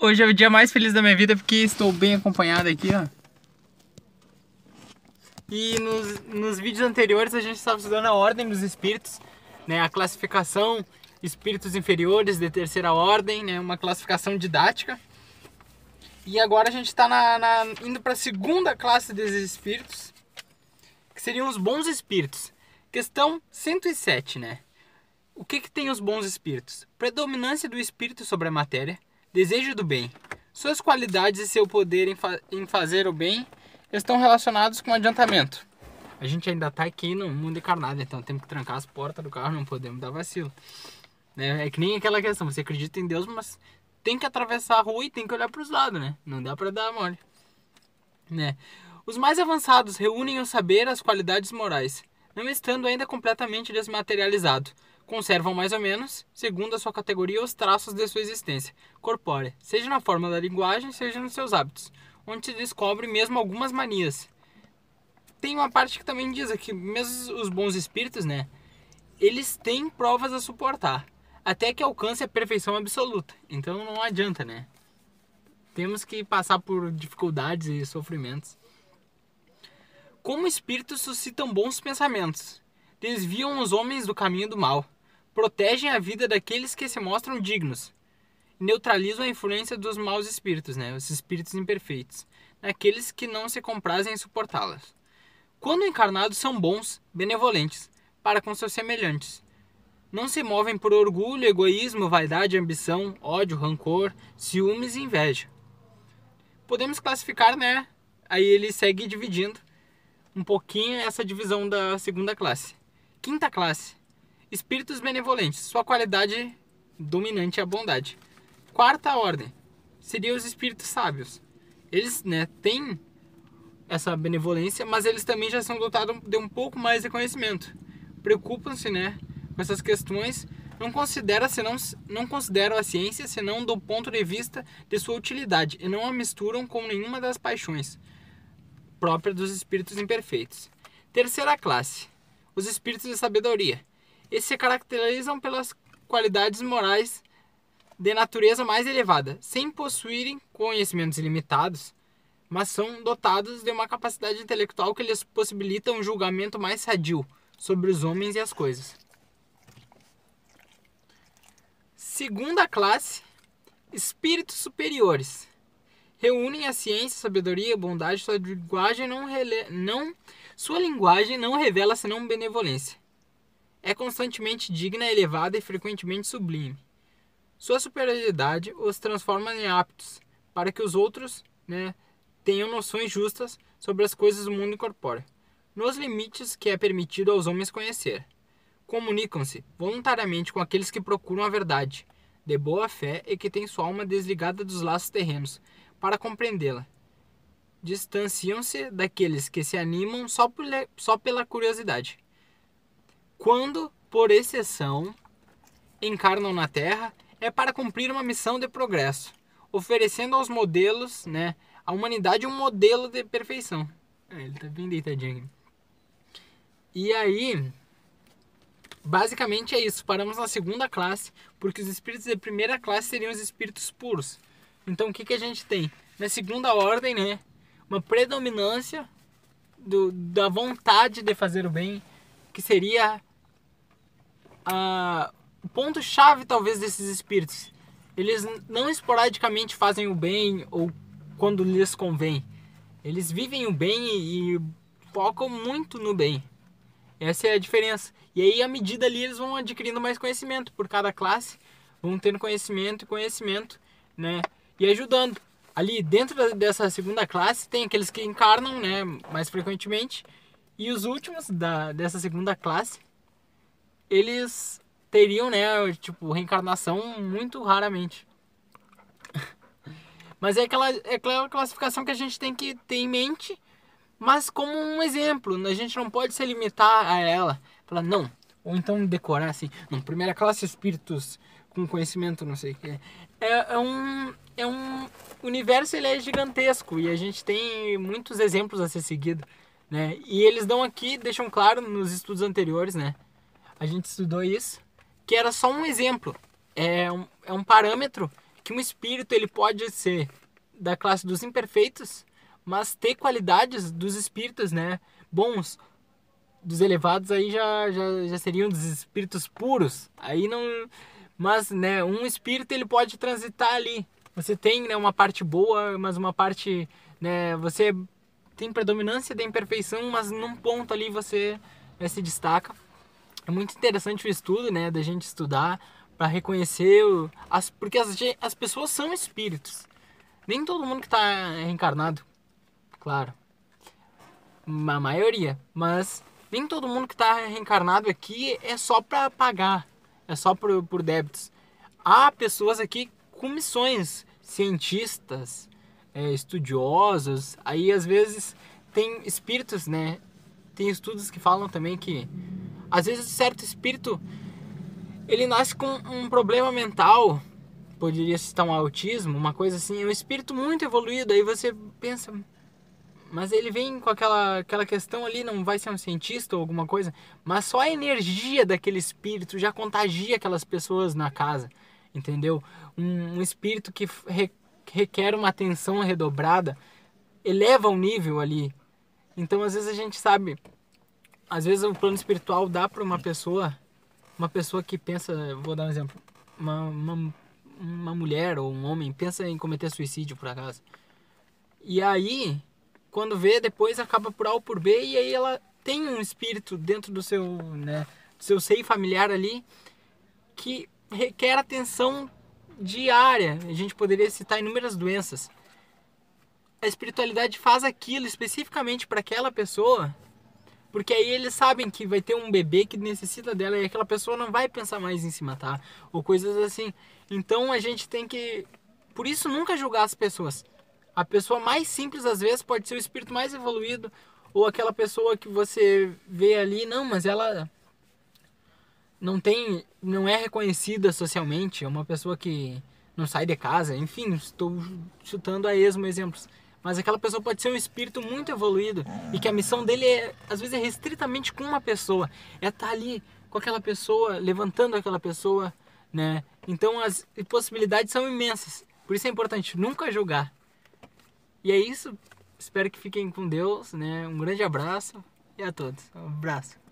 Hoje é o dia mais feliz da minha vida porque estou bem acompanhado aqui, ó. E nos, nos vídeos anteriores a gente estava estudando a ordem dos espíritos, né? A classificação espíritos inferiores de terceira ordem, né? Uma classificação didática. E agora a gente está na, na, indo para a segunda classe desses espíritos, que seriam os bons espíritos. Questão 107, né? O que, que tem os bons espíritos? Predominância do espírito sobre a matéria, desejo do bem. Suas qualidades e seu poder em, fa em fazer o bem estão relacionados com adiantamento. A gente ainda está aqui no mundo encarnado, então temos que trancar as portas do carro, não podemos dar vacilo. Né? É que nem aquela questão, você acredita em Deus, mas tem que atravessar a rua e tem que olhar para os lados, né? Não dá para dar mole. Né? Os mais avançados reúnem o saber as qualidades morais, não estando ainda completamente desmaterializado. Conservam mais ou menos, segundo a sua categoria, os traços de sua existência corpórea, seja na forma da linguagem, seja nos seus hábitos, onde se descobre mesmo algumas manias. Tem uma parte que também diz que mesmo os bons espíritos, né, eles têm provas a suportar, até que alcance a perfeição absoluta. Então não adianta, né? Temos que passar por dificuldades e sofrimentos. Como espíritos suscitam bons pensamentos, desviam os homens do caminho do mal, protegem a vida daqueles que se mostram dignos, neutralizam a influência dos maus espíritos, né, os espíritos imperfeitos, naqueles que não se comprazem em suportá-las. Quando encarnados são bons, benevolentes, para com seus semelhantes. Não se movem por orgulho, egoísmo, vaidade, ambição, ódio, rancor, ciúmes e inveja. Podemos classificar, né? Aí ele segue dividindo um pouquinho essa divisão da segunda classe. Quinta classe: espíritos benevolentes. Sua qualidade dominante é a bondade. Quarta ordem seria os espíritos sábios. Eles, né, têm essa benevolência, mas eles também já são dotados de um pouco mais de conhecimento. Preocupam-se, né, com essas questões, não considera senão não consideram a ciência senão do ponto de vista de sua utilidade e não a misturam com nenhuma das paixões própria dos espíritos imperfeitos. Terceira classe: os espíritos de sabedoria. Esses se caracterizam pelas qualidades morais de natureza mais elevada, sem possuírem conhecimentos limitados, mas são dotados de uma capacidade intelectual que lhes possibilita um julgamento mais sadio sobre os homens e as coisas. Segunda classe: espíritos superiores reúnem a ciência, sabedoria, bondade, sua linguagem não, rele... não sua linguagem não revela senão benevolência. É constantemente digna, elevada e frequentemente sublime. Sua superioridade os transforma em aptos para que os outros, né, tenham noções justas sobre as coisas do mundo incorpóreo, nos limites que é permitido aos homens conhecer. Comunicam-se voluntariamente com aqueles que procuram a verdade, de boa fé e que têm sua alma desligada dos laços terrenos, para compreendê-la. Distanciam-se daqueles que se animam só, por, só pela curiosidade. Quando, por exceção, encarnam na Terra, é para cumprir uma missão de progresso, oferecendo aos modelos, né, à humanidade um modelo de perfeição. É, ele tá bem deitadinho. E aí, basicamente é isso. Paramos na segunda classe, porque os espíritos de primeira classe seriam os espíritos puros. Então o que, que a gente tem? Na segunda ordem, né? Uma predominância do, da vontade de fazer o bem, que seria o ponto-chave, talvez, desses espíritos. Eles não esporadicamente fazem o bem ou quando lhes convém. Eles vivem o bem e, e focam muito no bem. Essa é a diferença. E aí, à medida ali, eles vão adquirindo mais conhecimento por cada classe, vão tendo conhecimento e conhecimento, né? e ajudando. Ali dentro dessa segunda classe tem aqueles que encarnam, né, mais frequentemente, e os últimos da, dessa segunda classe, eles teriam, né, tipo, reencarnação muito raramente. Mas é aquela, é aquela classificação que a gente tem que ter em mente, mas como um exemplo, a gente não pode se limitar a ela. Falar, não, ou então decorar assim, não, primeira classe espíritos com conhecimento, não sei o que. É, é, um, é um universo ele é gigantesco e a gente tem muitos exemplos a ser seguido, né? E eles dão aqui, deixam claro nos estudos anteriores, né? A gente estudou isso, que era só um exemplo, é um, é um parâmetro que um espírito ele pode ser da classe dos imperfeitos, mas ter qualidades dos espíritos, né, bons. Dos elevados aí já, já, já seriam dos espíritos puros. Aí não, mas né, um espírito ele pode transitar ali. Você tem né, uma parte boa, mas uma parte, né, você tem predominância da imperfeição, mas num ponto ali você né, se destaca. É muito interessante o estudo, né, da gente estudar para reconhecer o, as porque as, as pessoas são espíritos. Nem todo mundo que está reencarnado, claro. A maioria, mas nem todo mundo que está reencarnado aqui é só para pagar, é só por, por débitos. Há pessoas aqui com missões, cientistas, é, estudiosos, aí às vezes tem espíritos, né? Tem estudos que falam também que às vezes certo espírito ele nasce com um problema mental, poderia citar um autismo, uma coisa assim, é um espírito muito evoluído, aí você pensa, mas ele vem com aquela, aquela questão ali, não vai ser um cientista ou alguma coisa, mas só a energia daquele espírito já contagia aquelas pessoas na casa, entendeu? Um, um espírito que re, requer uma atenção redobrada eleva o nível ali. Então, às vezes a gente sabe, às vezes o plano espiritual dá para uma pessoa, uma pessoa que pensa, vou dar um exemplo, uma, uma, uma mulher ou um homem pensa em cometer suicídio por acaso. E aí, quando vê, depois acaba por A ou por B e aí ela tem um espírito dentro do seu, né, do seu seio familiar ali que requer atenção diária. A gente poderia citar inúmeras doenças. A espiritualidade faz aquilo especificamente para aquela pessoa, porque aí eles sabem que vai ter um bebê que necessita dela e aquela pessoa não vai pensar mais em se matar ou coisas assim. Então a gente tem que, por isso nunca julgar as pessoas. A pessoa mais simples às vezes pode ser o espírito mais evoluído ou aquela pessoa que você vê ali, não, mas ela não tem, não é reconhecida socialmente, é uma pessoa que não sai de casa, enfim, estou chutando a esmo exemplos. Mas aquela pessoa pode ser um espírito muito evoluído e que a missão dele é, às vezes é restritamente com uma pessoa, é estar ali com aquela pessoa, levantando aquela pessoa, né? Então as possibilidades são imensas. Por isso é importante nunca julgar. E é isso. Espero que fiquem com Deus, né? Um grande abraço e a todos. Um abraço.